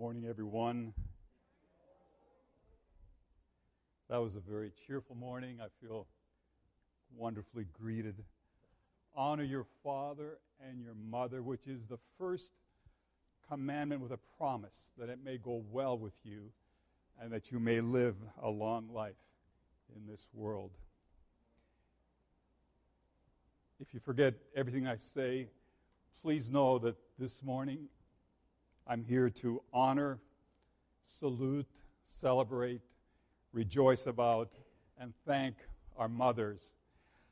Morning, everyone. That was a very cheerful morning. I feel wonderfully greeted. Honor your father and your mother, which is the first commandment with a promise that it may go well with you and that you may live a long life in this world. If you forget everything I say, please know that this morning I'm here to honor, salute, celebrate, rejoice about, and thank our mothers.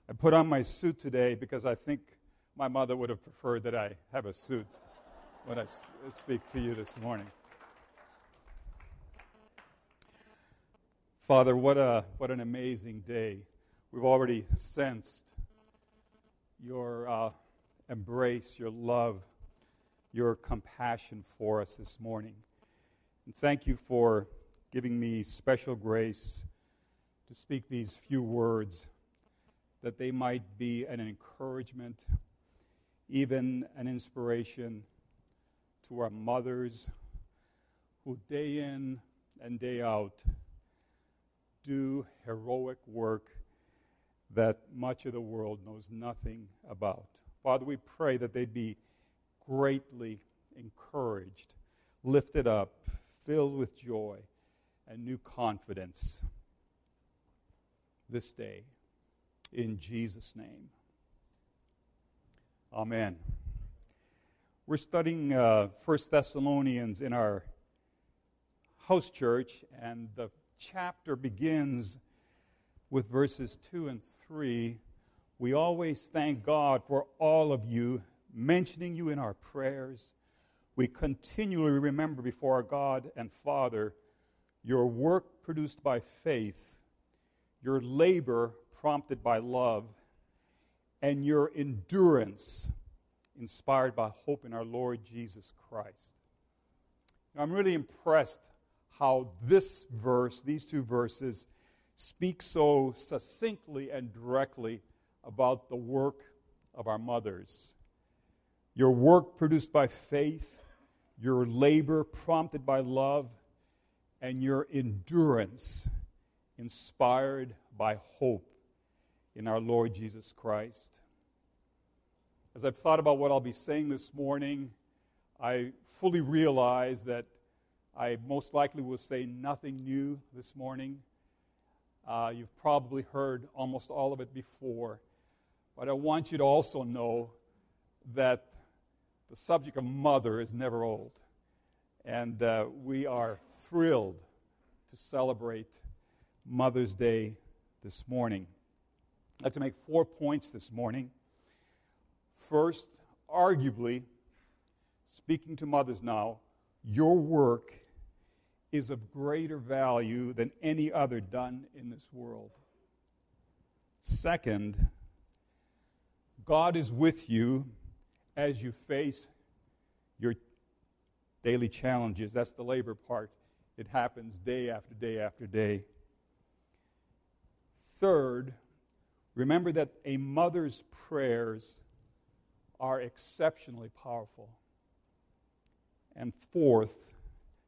I put on my suit today because I think my mother would have preferred that I have a suit when I speak to you this morning. Father, what, a, what an amazing day. We've already sensed your uh, embrace, your love, your compassion for us this morning. And thank you for giving me special grace to speak these few words that they might be an encouragement, even an inspiration to our mothers who day in and day out do heroic work that much of the world knows nothing about. Father, we pray that they'd be greatly encouraged, lifted up, filled with joy and new confidence this day. In Jesus' name. Amen. We're studying uh, 1 Thessalonians in our house church, and the chapter begins with verses 2 and 3. We always thank God for all of you mentioning you in our prayers. We continually remember before our God and Father your work produced by faith, your labor prompted by love, and your endurance inspired by hope in our Lord Jesus Christ. Now, I'm really impressed how this verse, these two verses, speak so succinctly and directly about the work of our mothers your work produced by faith, your labor prompted by love, and your endurance inspired by hope in our Lord Jesus Christ. As I've thought about what I'll be saying this morning, I fully realize that I most likely will say nothing new this morning. Uh, you've probably heard almost all of it before. But I want you to also know that the subject of mother is never old. And uh, we are thrilled to celebrate Mother's Day this morning. I'd like to make four points this morning. First, arguably, speaking to mothers now, your work is of greater value than any other done in this world. Second, God is with you as you face your daily challenges. That's the labor part. It happens day after day after day. Third, remember that a mother's prayers are exceptionally powerful. And fourth,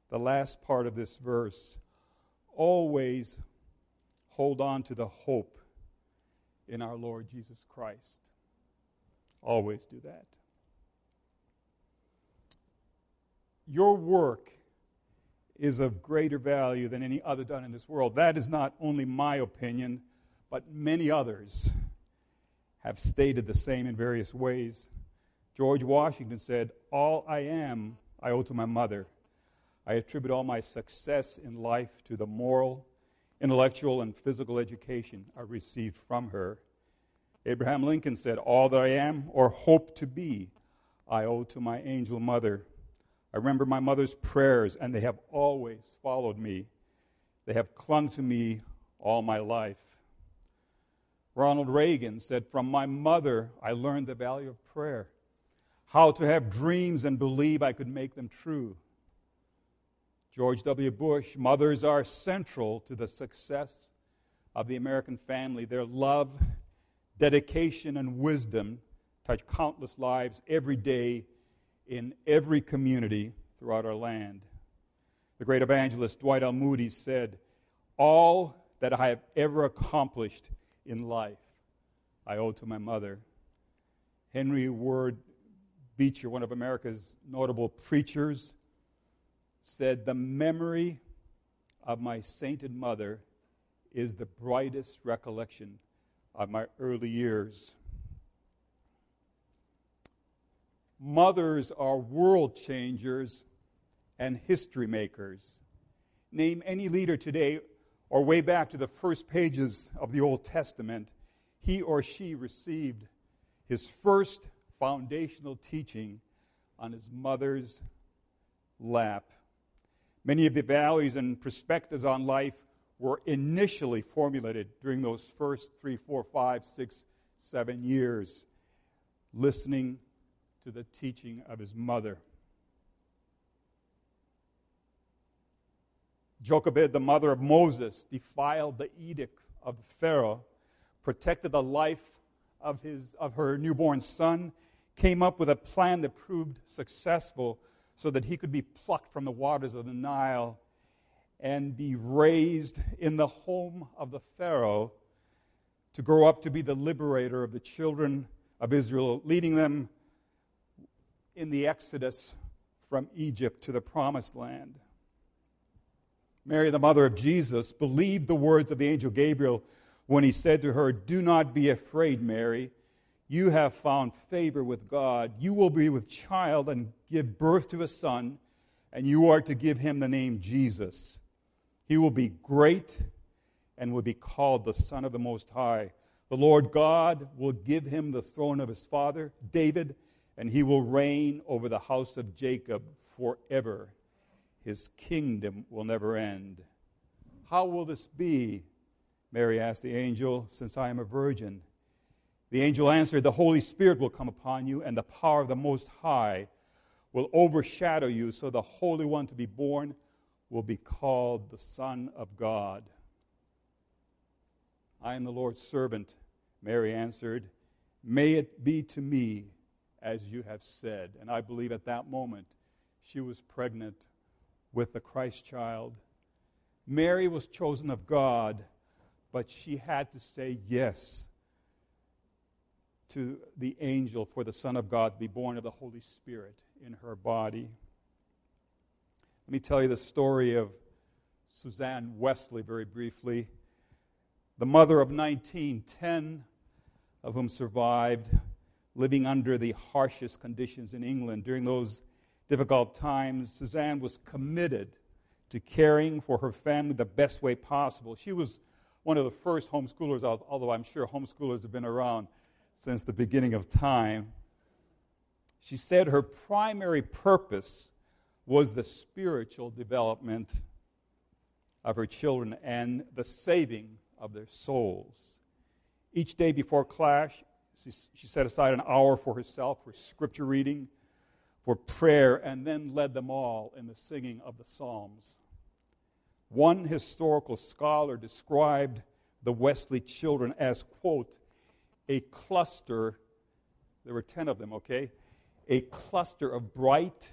the last part of this verse, always hold on to the hope in our Lord Jesus Christ. Always do that. Your work is of greater value than any other done in this world. That is not only my opinion, but many others have stated the same in various ways. George Washington said, All I am, I owe to my mother. I attribute all my success in life to the moral, intellectual, and physical education I received from her. Abraham Lincoln said, All that I am or hope to be, I owe to my angel mother. I remember my mother's prayers, and they have always followed me. They have clung to me all my life. Ronald Reagan said, From my mother, I learned the value of prayer, how to have dreams and believe I could make them true. George W. Bush, mothers are central to the success of the American family. Their love, dedication, and wisdom touch countless lives every day in every community throughout our land. The great evangelist Dwight L. Moody said, All that I have ever accomplished in life, I owe to my mother. Henry Ward Beecher, one of America's notable preachers, said, The memory of my sainted mother is the brightest recollection of my early years. Mothers are world changers and history makers. Name any leader today or way back to the first pages of the Old Testament, he or she received his first foundational teaching on his mother's lap. Many of the values and perspectives on life were initially formulated during those first three, four, five, six, seven years, listening to the teaching of his mother. Jochebed, the mother of Moses, defiled the edict of Pharaoh, protected the life of, his, of her newborn son, came up with a plan that proved successful so that he could be plucked from the waters of the Nile and be raised in the home of the Pharaoh to grow up to be the liberator of the children of Israel, leading them in the exodus from Egypt to the promised land. Mary, the mother of Jesus, believed the words of the angel Gabriel when he said to her, Do not be afraid, Mary. You have found favor with God. You will be with child and give birth to a son, and you are to give him the name Jesus. He will be great and will be called the Son of the Most High. The Lord God will give him the throne of his father, David, and he will reign over the house of Jacob forever his kingdom will never end. How will this be? Mary asked the angel, since I am a virgin. The angel answered, The Holy Spirit will come upon you, and the power of the Most High will overshadow you, so the Holy One to be born will be called the Son of God. I am the Lord's servant, Mary answered. May it be to me as you have said. And I believe at that moment she was pregnant with the Christ child. Mary was chosen of God, but she had to say yes to the angel for the Son of God to be born of the Holy Spirit in her body. Let me tell you the story of Suzanne Wesley very briefly. The mother of 19, 10 of whom survived, living under the harshest conditions in England during those difficult times, Suzanne was committed to caring for her family the best way possible. She was one of the first homeschoolers, although I'm sure homeschoolers have been around since the beginning of time. She said her primary purpose was the spiritual development of her children and the saving of their souls. Each day before class, she set aside an hour for herself for scripture reading for prayer and then led them all in the singing of the Psalms. One historical scholar described the Wesley children as, quote, a cluster, there were 10 of them, okay? A cluster of bright,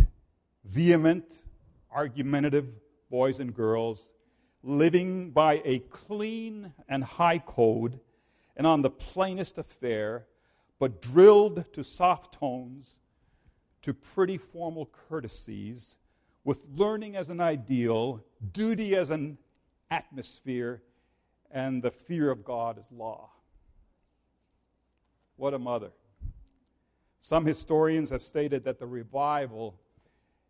vehement, argumentative boys and girls living by a clean and high code and on the plainest affair, but drilled to soft tones to pretty formal courtesies, with learning as an ideal, duty as an atmosphere, and the fear of God as law. What a mother. Some historians have stated that the revival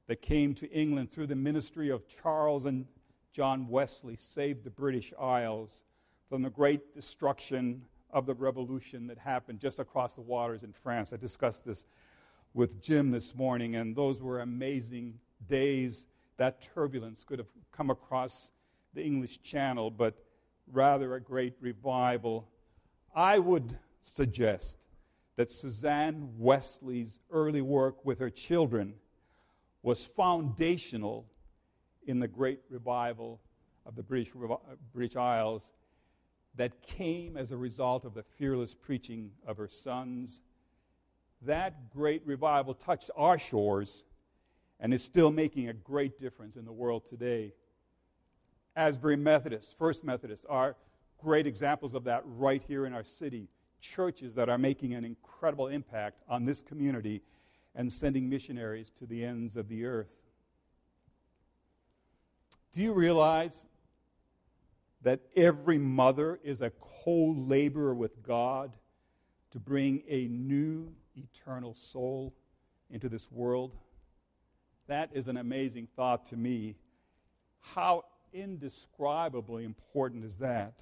that came to England through the ministry of Charles and John Wesley saved the British Isles from the great destruction of the revolution that happened just across the waters in France. I discussed this with Jim this morning, and those were amazing days. That turbulence could have come across the English Channel, but rather a great revival. I would suggest that Suzanne Wesley's early work with her children was foundational in the great revival of the British, British Isles that came as a result of the fearless preaching of her sons that great revival touched our shores and is still making a great difference in the world today. Asbury Methodist, First Methodist are great examples of that right here in our city. Churches that are making an incredible impact on this community and sending missionaries to the ends of the earth. Do you realize that every mother is a co laborer with God to bring a new eternal soul into this world? That is an amazing thought to me. How indescribably important is that?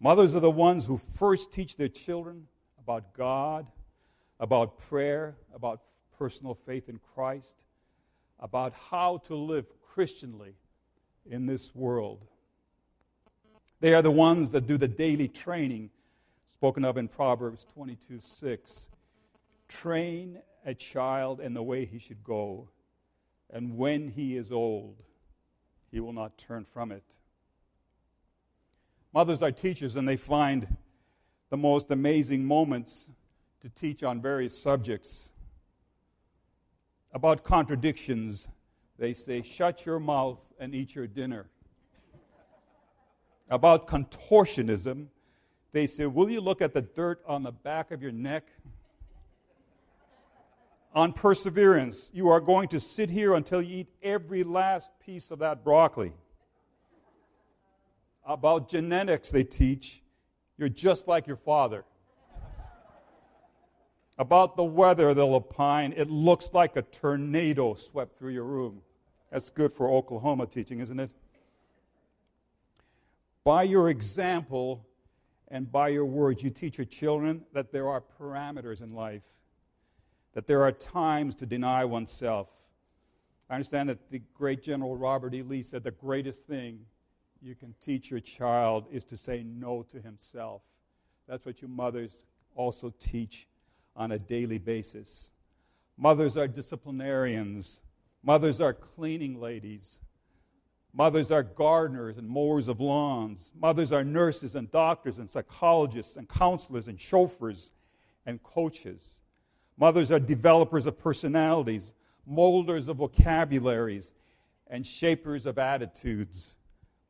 Mothers are the ones who first teach their children about God, about prayer, about personal faith in Christ, about how to live Christianly in this world. They are the ones that do the daily training spoken of in Proverbs 22 6. Train a child in the way he should go, and when he is old, he will not turn from it. Mothers are teachers, and they find the most amazing moments to teach on various subjects. About contradictions, they say, Shut your mouth and eat your dinner. About contortionism, they say, Will you look at the dirt on the back of your neck? on perseverance, you are going to sit here until you eat every last piece of that broccoli. About genetics, they teach, you're just like your father. About the weather, they'll opine, it looks like a tornado swept through your room. That's good for Oklahoma teaching, isn't it? By your example and by your words, you teach your children that there are parameters in life that there are times to deny oneself. I understand that the great General Robert E. Lee said the greatest thing you can teach your child is to say no to himself. That's what you mothers also teach on a daily basis. Mothers are disciplinarians, mothers are cleaning ladies. Mothers are gardeners and mowers of lawns. Mothers are nurses and doctors and psychologists and counselors and chauffeurs and coaches. Mothers are developers of personalities, molders of vocabularies, and shapers of attitudes.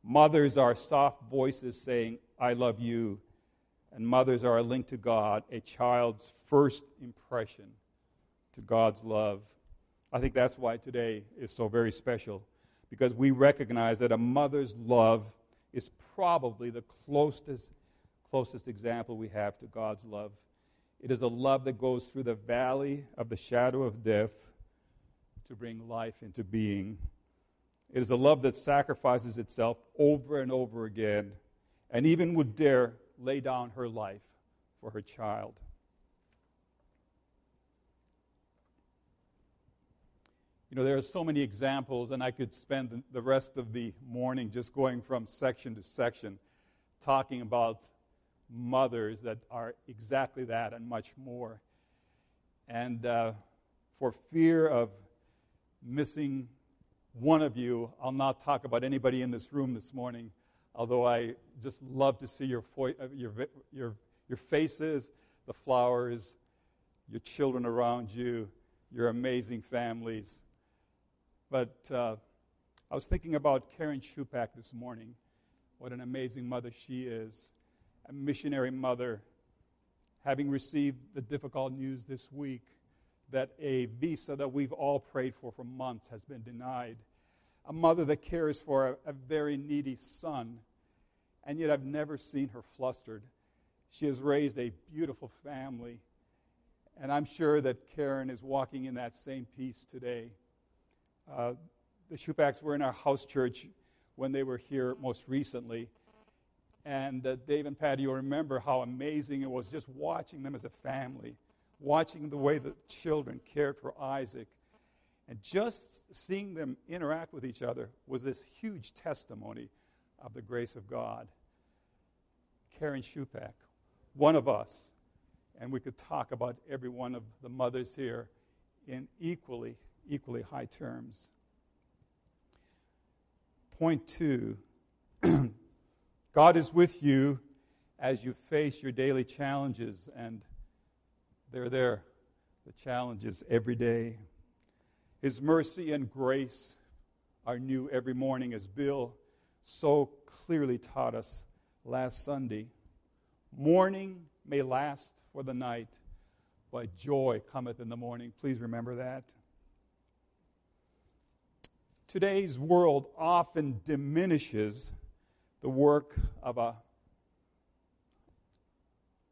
Mothers are soft voices saying, I love you. And mothers are a link to God, a child's first impression to God's love. I think that's why today is so very special, because we recognize that a mother's love is probably the closest, closest example we have to God's love. It is a love that goes through the valley of the shadow of death to bring life into being. It is a love that sacrifices itself over and over again and even would dare lay down her life for her child. You know, there are so many examples, and I could spend the rest of the morning just going from section to section talking about mothers that are exactly that and much more. And uh, for fear of missing one of you, I'll not talk about anybody in this room this morning, although I just love to see your, fo- uh, your, your, your faces, the flowers, your children around you, your amazing families. But uh, I was thinking about Karen Shupak this morning, what an amazing mother she is a missionary mother, having received the difficult news this week that a visa that we've all prayed for for months has been denied. A mother that cares for a, a very needy son, and yet I've never seen her flustered. She has raised a beautiful family, and I'm sure that Karen is walking in that same peace today. Uh, the Shupaks were in our house church when they were here most recently. And uh, Dave and Patty, you'll remember how amazing it was just watching them as a family, watching the way the children cared for Isaac. And just seeing them interact with each other was this huge testimony of the grace of God. Karen Shupak, one of us, and we could talk about every one of the mothers here in equally, equally high terms. Point two God is with you as you face your daily challenges, and they're there, the challenges every day. His mercy and grace are new every morning, as Bill so clearly taught us last Sunday. Morning may last for the night, but joy cometh in the morning. Please remember that. Today's world often diminishes the work of a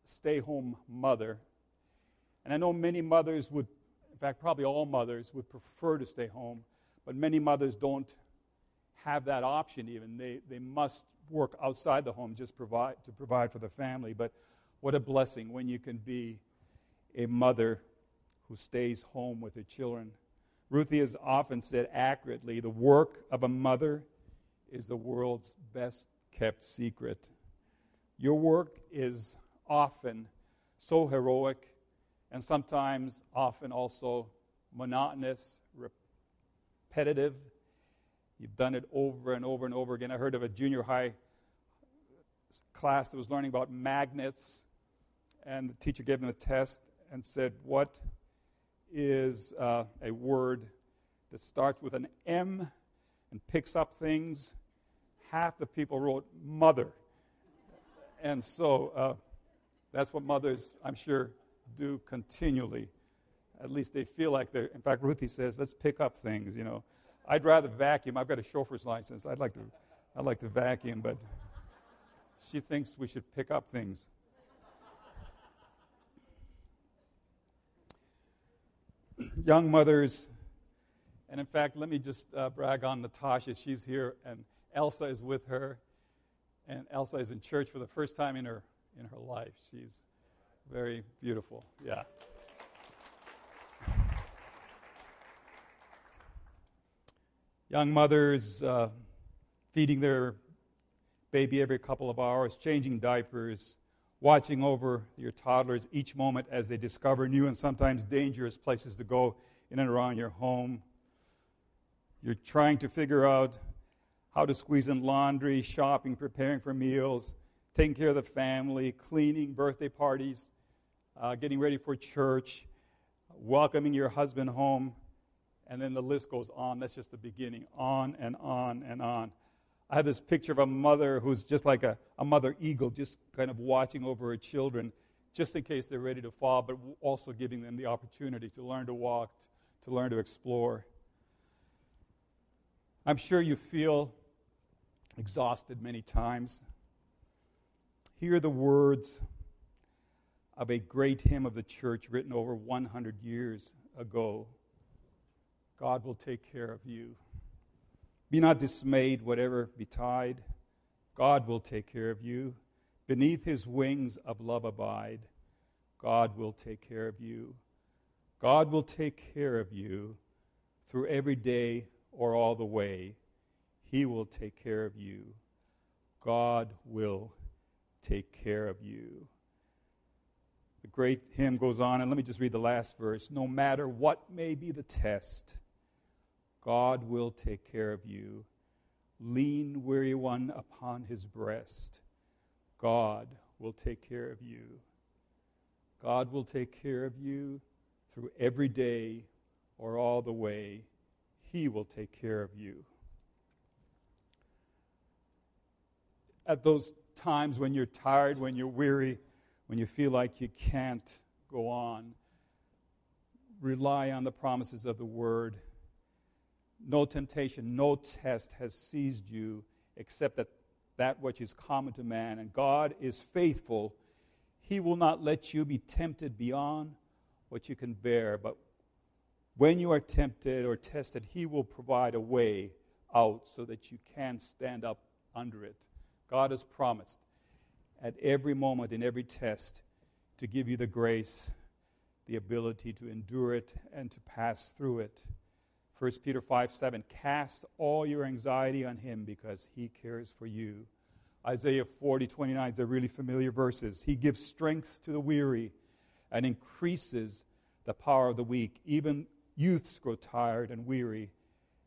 stay home mother. And I know many mothers would, in fact, probably all mothers would prefer to stay home, but many mothers don't have that option even. They, they must work outside the home just provide, to provide for the family. But what a blessing when you can be a mother who stays home with her children. Ruthie has often said accurately the work of a mother is the world's best kept secret. Your work is often so heroic and sometimes often also monotonous, repetitive. You've done it over and over and over again. I heard of a junior high class that was learning about magnets, and the teacher gave them a test and said, What is uh, a word that starts with an M and picks up things? Half the people wrote mother. And so uh, that's what mothers, I'm sure, do continually. At least they feel like they're. In fact, Ruthie says, let's pick up things, you know. I'd rather vacuum. I've got a chauffeur's license. I'd like to, I'd like to vacuum, but she thinks we should pick up things. Young mothers, and in fact, let me just uh, brag on Natasha. She's here, and Elsa is with her, and Elsa is in church for the first time in her in her life. She's very beautiful. Yeah. Young mothers uh, feeding their baby every couple of hours, changing diapers, watching over your toddlers each moment as they discover new and sometimes dangerous places to go in and around your home. You're trying to figure out how to squeeze in laundry, shopping, preparing for meals, taking care of the family, cleaning, birthday parties, uh, getting ready for church, welcoming your husband home, and then the list goes on. That's just the beginning, on and on and on. I have this picture of a mother who's just like a, a mother eagle, just kind of watching over her children, just in case they're ready to fall, but also giving them the opportunity to learn to walk, to learn to explore. I'm sure you feel exhausted many times. Hear the words of a great hymn of the church written over 100 years ago God will take care of you. Be not dismayed, whatever betide. God will take care of you. Beneath his wings of love abide. God will take care of you. God will take care of you through every day or all the way. He will take care of you. God will take care of you. The great hymn goes on, and let me just read the last verse. No matter what may be the test, God will take care of you. Lean, weary one, upon his breast. God will take care of you. God will take care of you through every day or all the way. He will take care of you. At those times when you're tired, when you're weary, when you feel like you can't go on, rely on the promises of the Word. No temptation, no test has seized you except that, that which is common to man. And God is faithful. He will not let you be tempted beyond what you can bear. But when you are tempted or tested, He will provide a way out so that you can stand up under it. God has promised at every moment, in every test, to give you the grace, the ability to endure it, and to pass through it. 1 Peter 5 7, cast all your anxiety on him because he cares for you. Isaiah 40 29 is really familiar verses. He gives strength to the weary and increases the power of the weak. Even youths grow tired and weary,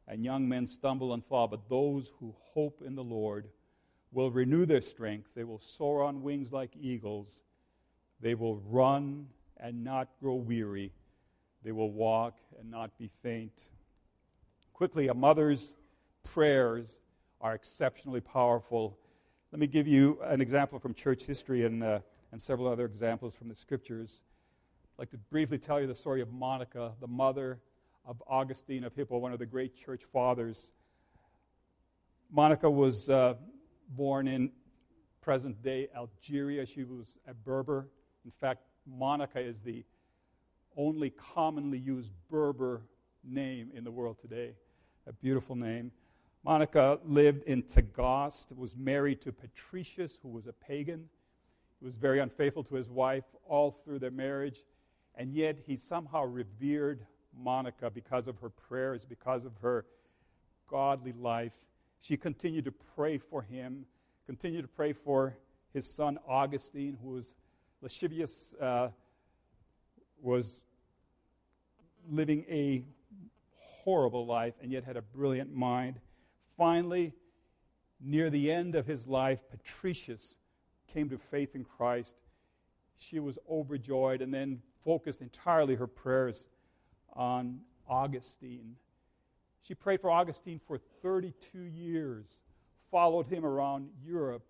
and young men stumble and fall. But those who hope in the Lord will renew their strength. They will soar on wings like eagles. They will run and not grow weary. They will walk and not be faint. Quickly, a mother's prayers are exceptionally powerful. Let me give you an example from church history and, uh, and several other examples from the scriptures. I'd like to briefly tell you the story of Monica, the mother of Augustine of Hippo, one of the great church fathers. Monica was uh, born in present day Algeria. She was a Berber. In fact, Monica is the only commonly used Berber name in the world today. A beautiful name. Monica lived in Tagaste, was married to Patricius, who was a pagan. He was very unfaithful to his wife all through their marriage, and yet he somehow revered Monica because of her prayers, because of her godly life. She continued to pray for him, continued to pray for his son Augustine, who was lascivious, uh, was living a horrible life, and yet had a brilliant mind. Finally, near the end of his life, Patricius came to faith in Christ. She was overjoyed and then focused entirely her prayers on Augustine. She prayed for Augustine for 32 years, followed him around Europe.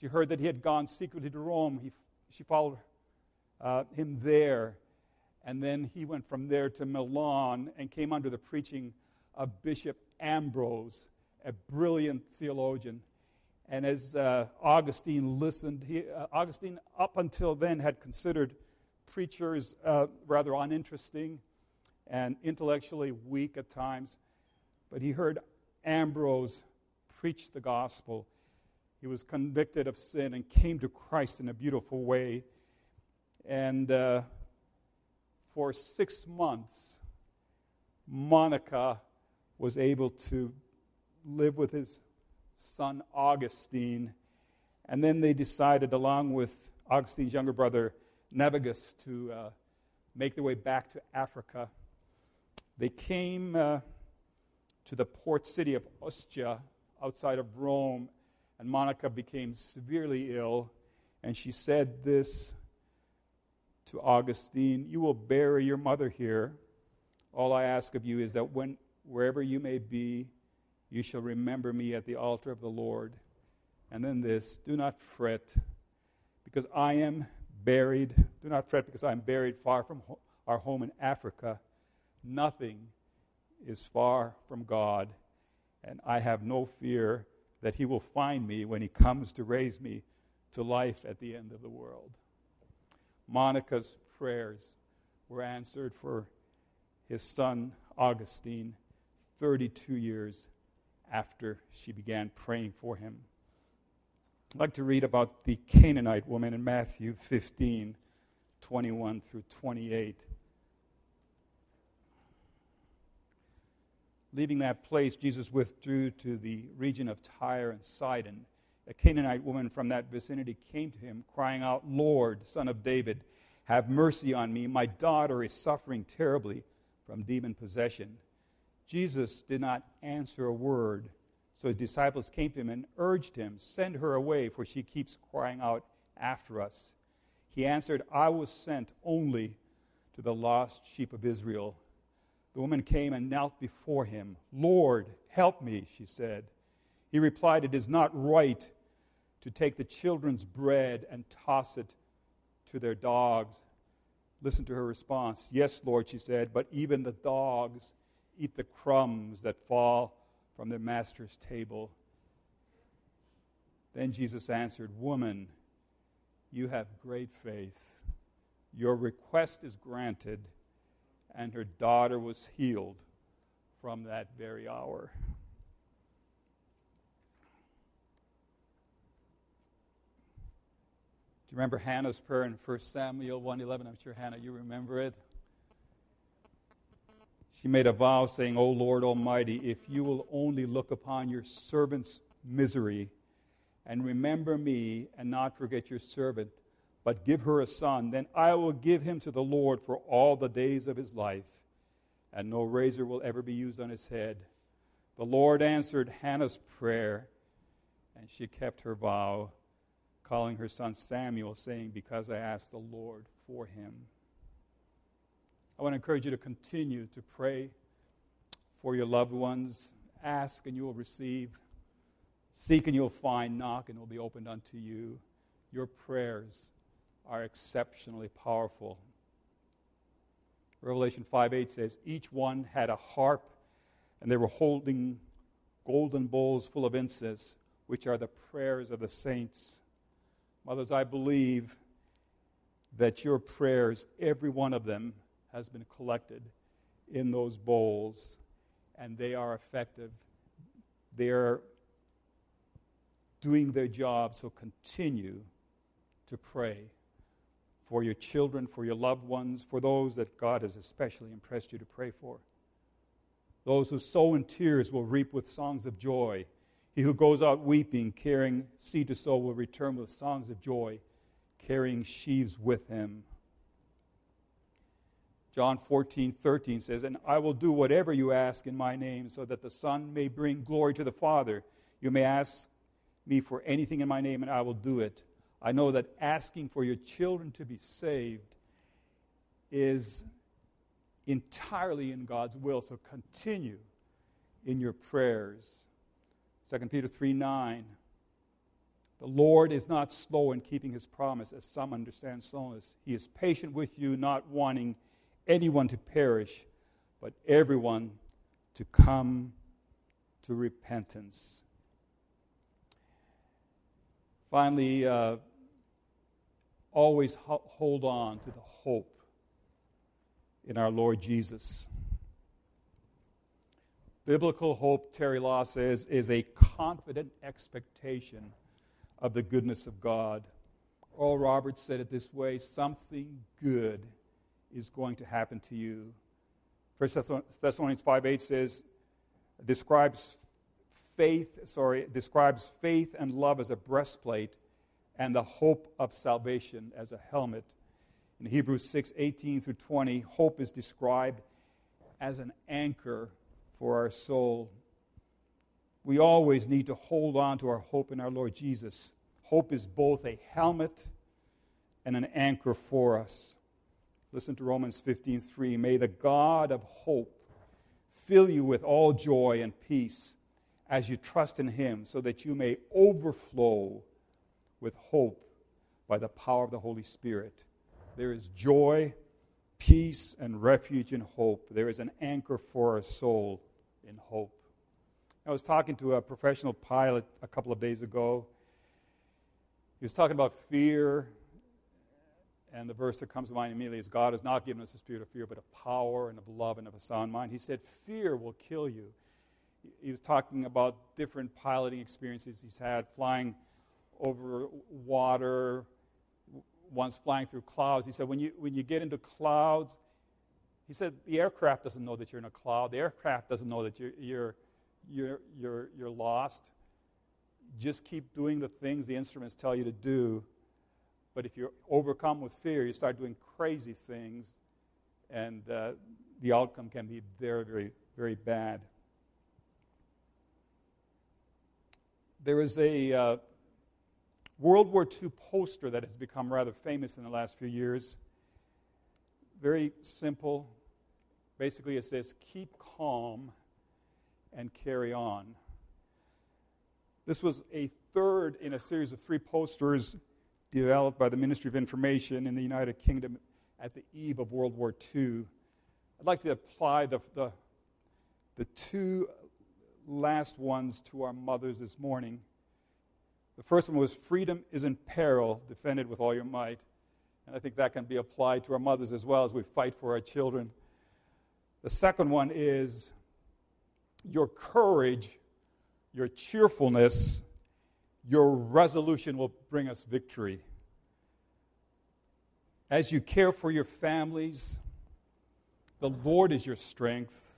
She heard that he had gone secretly to Rome. He, she followed uh, him there. And then he went from there to Milan and came under the preaching of Bishop Ambrose, a brilliant theologian. And as uh, Augustine listened, he, uh, Augustine, up until then, had considered preachers uh, rather uninteresting and intellectually weak at times. But he heard Ambrose preach the gospel. He was convicted of sin and came to Christ in a beautiful way. And uh, for six months, Monica was able to live with his son Augustine. And then they decided, along with Augustine's younger brother Navigius, to uh, make their way back to Africa. They came uh, to the port city of Ostia outside of Rome, and Monica became severely ill. And she said this to Augustine You will bury your mother here. All I ask of you is that when, wherever you may be, you shall remember me at the altar of the Lord. And then this do not fret, because I am buried. Do not fret, because I am buried far from ho- our home in Africa. Nothing is far from God, and I have no fear that He will find me when He comes to raise me to life at the end of the world. Monica's prayers were answered for his son Augustine 32 years after she began praying for him. I'd like to read about the Canaanite woman in Matthew 15 21 through 28. Leaving that place, Jesus withdrew to the region of Tyre and Sidon a Canaanite woman from that vicinity came to him, crying out, Lord, son of David, have mercy on me. My daughter is suffering terribly from demon possession. Jesus did not answer a word. So his disciples came to him and urged him, Send her away, for she keeps crying out after us. He answered, I was sent only to the lost sheep of Israel. The woman came and knelt before him. Lord, help me, she said. He replied, It is not right to take the children's bread and toss it to their dogs. Listen to her response. Yes, Lord, she said, but even the dogs eat the crumbs that fall from their master's table. Then Jesus answered, Woman, you have great faith. Your request is granted. And her daughter was healed from that very hour. You remember Hannah's prayer in 1 Samuel 1:11? I'm sure Hannah, you remember it. She made a vow saying, "O Lord Almighty, if you will only look upon your servant's misery and remember me and not forget your servant, but give her a son, then I will give him to the Lord for all the days of his life, and no razor will ever be used on his head." The Lord answered Hannah's prayer, and she kept her vow calling her son Samuel, saying, Because I asked the Lord for him. I want to encourage you to continue to pray for your loved ones. Ask and you will receive. Seek and you'll find. Knock and it will be opened unto you. Your prayers are exceptionally powerful. Revelation 5 8 says, Each one had a harp, and they were holding golden bowls full of incense, which are the prayers of the saints. Mothers, I believe that your prayers, every one of them, has been collected in those bowls, and they are effective. They are doing their job, so continue to pray for your children, for your loved ones, for those that God has especially impressed you to pray for. Those who sow in tears will reap with songs of joy. He who goes out weeping, carrying seed to sow, will return with songs of joy, carrying sheaves with him. John 14, 13 says, And I will do whatever you ask in my name, so that the Son may bring glory to the Father. You may ask me for anything in my name, and I will do it. I know that asking for your children to be saved is entirely in God's will, so continue in your prayers. 2 Peter 3 9. The Lord is not slow in keeping his promise, as some understand slowness. He is patient with you, not wanting anyone to perish, but everyone to come to repentance. Finally, uh, always ho- hold on to the hope in our Lord Jesus. Biblical hope, Terry Law says, is a confident expectation of the goodness of God. Oral Roberts said it this way something good is going to happen to you. 1 Thessalonians 5 8 says, describes faith, sorry, describes faith and love as a breastplate and the hope of salvation as a helmet. In Hebrews 6 18 through 20, hope is described as an anchor for our soul. We always need to hold on to our hope in our Lord Jesus. Hope is both a helmet and an anchor for us. Listen to Romans 15:3. May the God of hope fill you with all joy and peace as you trust in him, so that you may overflow with hope by the power of the Holy Spirit. There is joy, peace, and refuge in hope. There is an anchor for our soul in hope. I was talking to a professional pilot a couple of days ago. He was talking about fear and the verse that comes to mind immediately is God has not given us a spirit of fear, but of power and of love and of a sound mind. He said, Fear will kill you. He was talking about different piloting experiences he's had, flying over water, once flying through clouds. He said, when you, when you get into clouds, he said, the aircraft doesn't know that you're in a cloud. The aircraft doesn't know that you're, you're, you're, you're, you're lost. Just keep doing the things the instruments tell you to do but if you're overcome with fear, you start doing crazy things, and uh, the outcome can be very, very, very bad. There is a uh, World War II poster that has become rather famous in the last few years. Very simple. Basically, it says, Keep calm and carry on. This was a third in a series of three posters developed by the Ministry of Information in the United Kingdom at the eve of World War II. I'd like to apply the, the, the two last ones to our mothers this morning. The first one was Freedom is in peril, defend it with all your might. And I think that can be applied to our mothers as well as we fight for our children. The second one is Your courage, your cheerfulness, your resolution will bring us victory. As you care for your families, the Lord is your strength.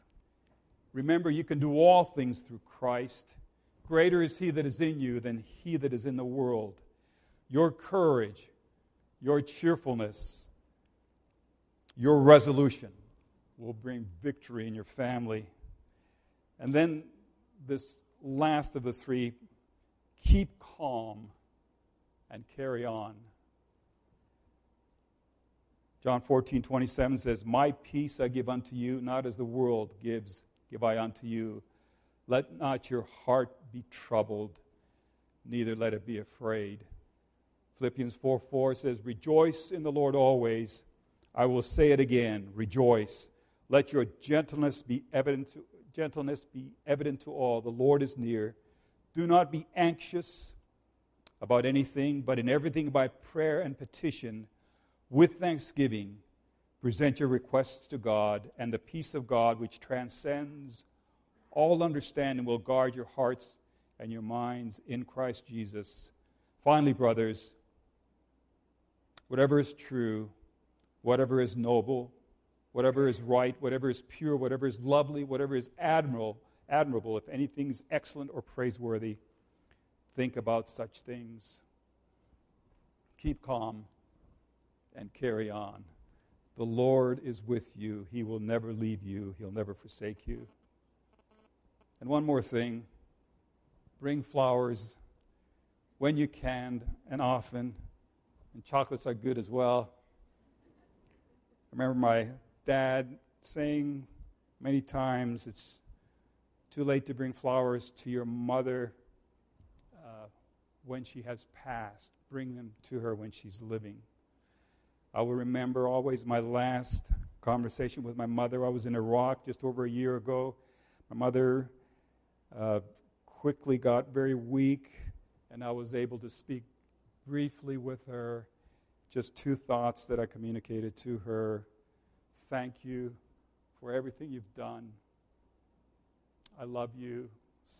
Remember, you can do all things through Christ. Greater is He that is in you than He that is in the world. Your courage, your cheerfulness, your resolution will bring victory in your family. And then this last of the three keep calm and carry on. John 14, 27 says, My peace I give unto you, not as the world gives, give I unto you. Let not your heart be troubled, neither let it be afraid. Philippians 4 4 says, Rejoice in the Lord always. I will say it again, rejoice. Let your gentleness be evident to, gentleness be evident to all. The Lord is near. Do not be anxious about anything, but in everything by prayer and petition, with thanksgiving, present your requests to God, and the peace of God, which transcends all understanding, will guard your hearts and your minds in Christ Jesus. Finally, brothers, whatever is true, whatever is noble, whatever is right, whatever is pure, whatever is lovely, whatever is admirable, admirable, if anything is excellent or praiseworthy, think about such things. Keep calm and carry on. The Lord is with you. He will never leave you, He'll never forsake you. And one more thing bring flowers when you can and often. And chocolates are good as well. I remember my dad saying many times it's too late to bring flowers to your mother uh, when she has passed. Bring them to her when she's living. I will remember always my last conversation with my mother. I was in Iraq just over a year ago. My mother uh, quickly got very weak, and I was able to speak briefly with her. Just two thoughts that I communicated to her. Thank you for everything you've done. I love you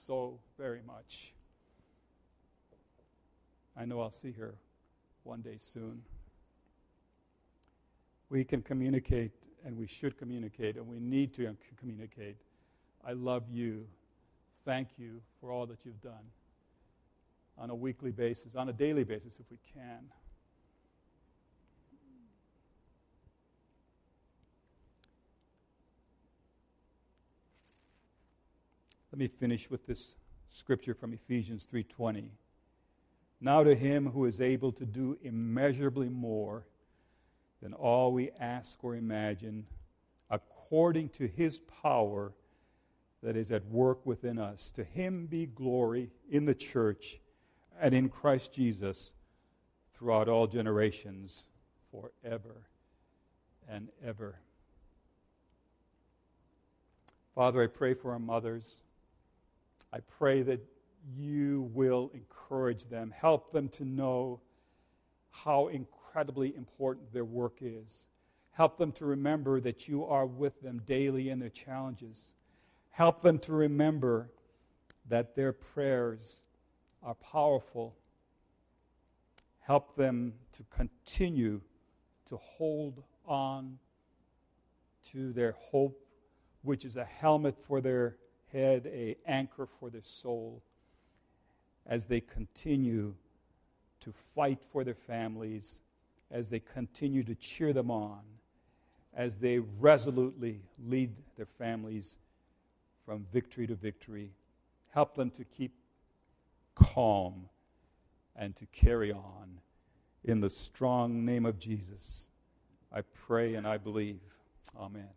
so very much. I know I'll see her one day soon we can communicate and we should communicate and we need to communicate. I love you. Thank you for all that you've done on a weekly basis, on a daily basis if we can. Let me finish with this scripture from Ephesians 3:20. Now to him who is able to do immeasurably more than all we ask or imagine, according to his power that is at work within us. To him be glory in the church and in Christ Jesus throughout all generations, forever and ever. Father, I pray for our mothers. I pray that you will encourage them, help them to know how incredibly important their work is. Help them to remember that you are with them daily in their challenges. Help them to remember that their prayers are powerful. Help them to continue to hold on to their hope, which is a helmet for their head, a anchor for their soul, as they continue to fight for their families as they continue to cheer them on, as they resolutely lead their families from victory to victory. Help them to keep calm and to carry on. In the strong name of Jesus, I pray and I believe. Amen.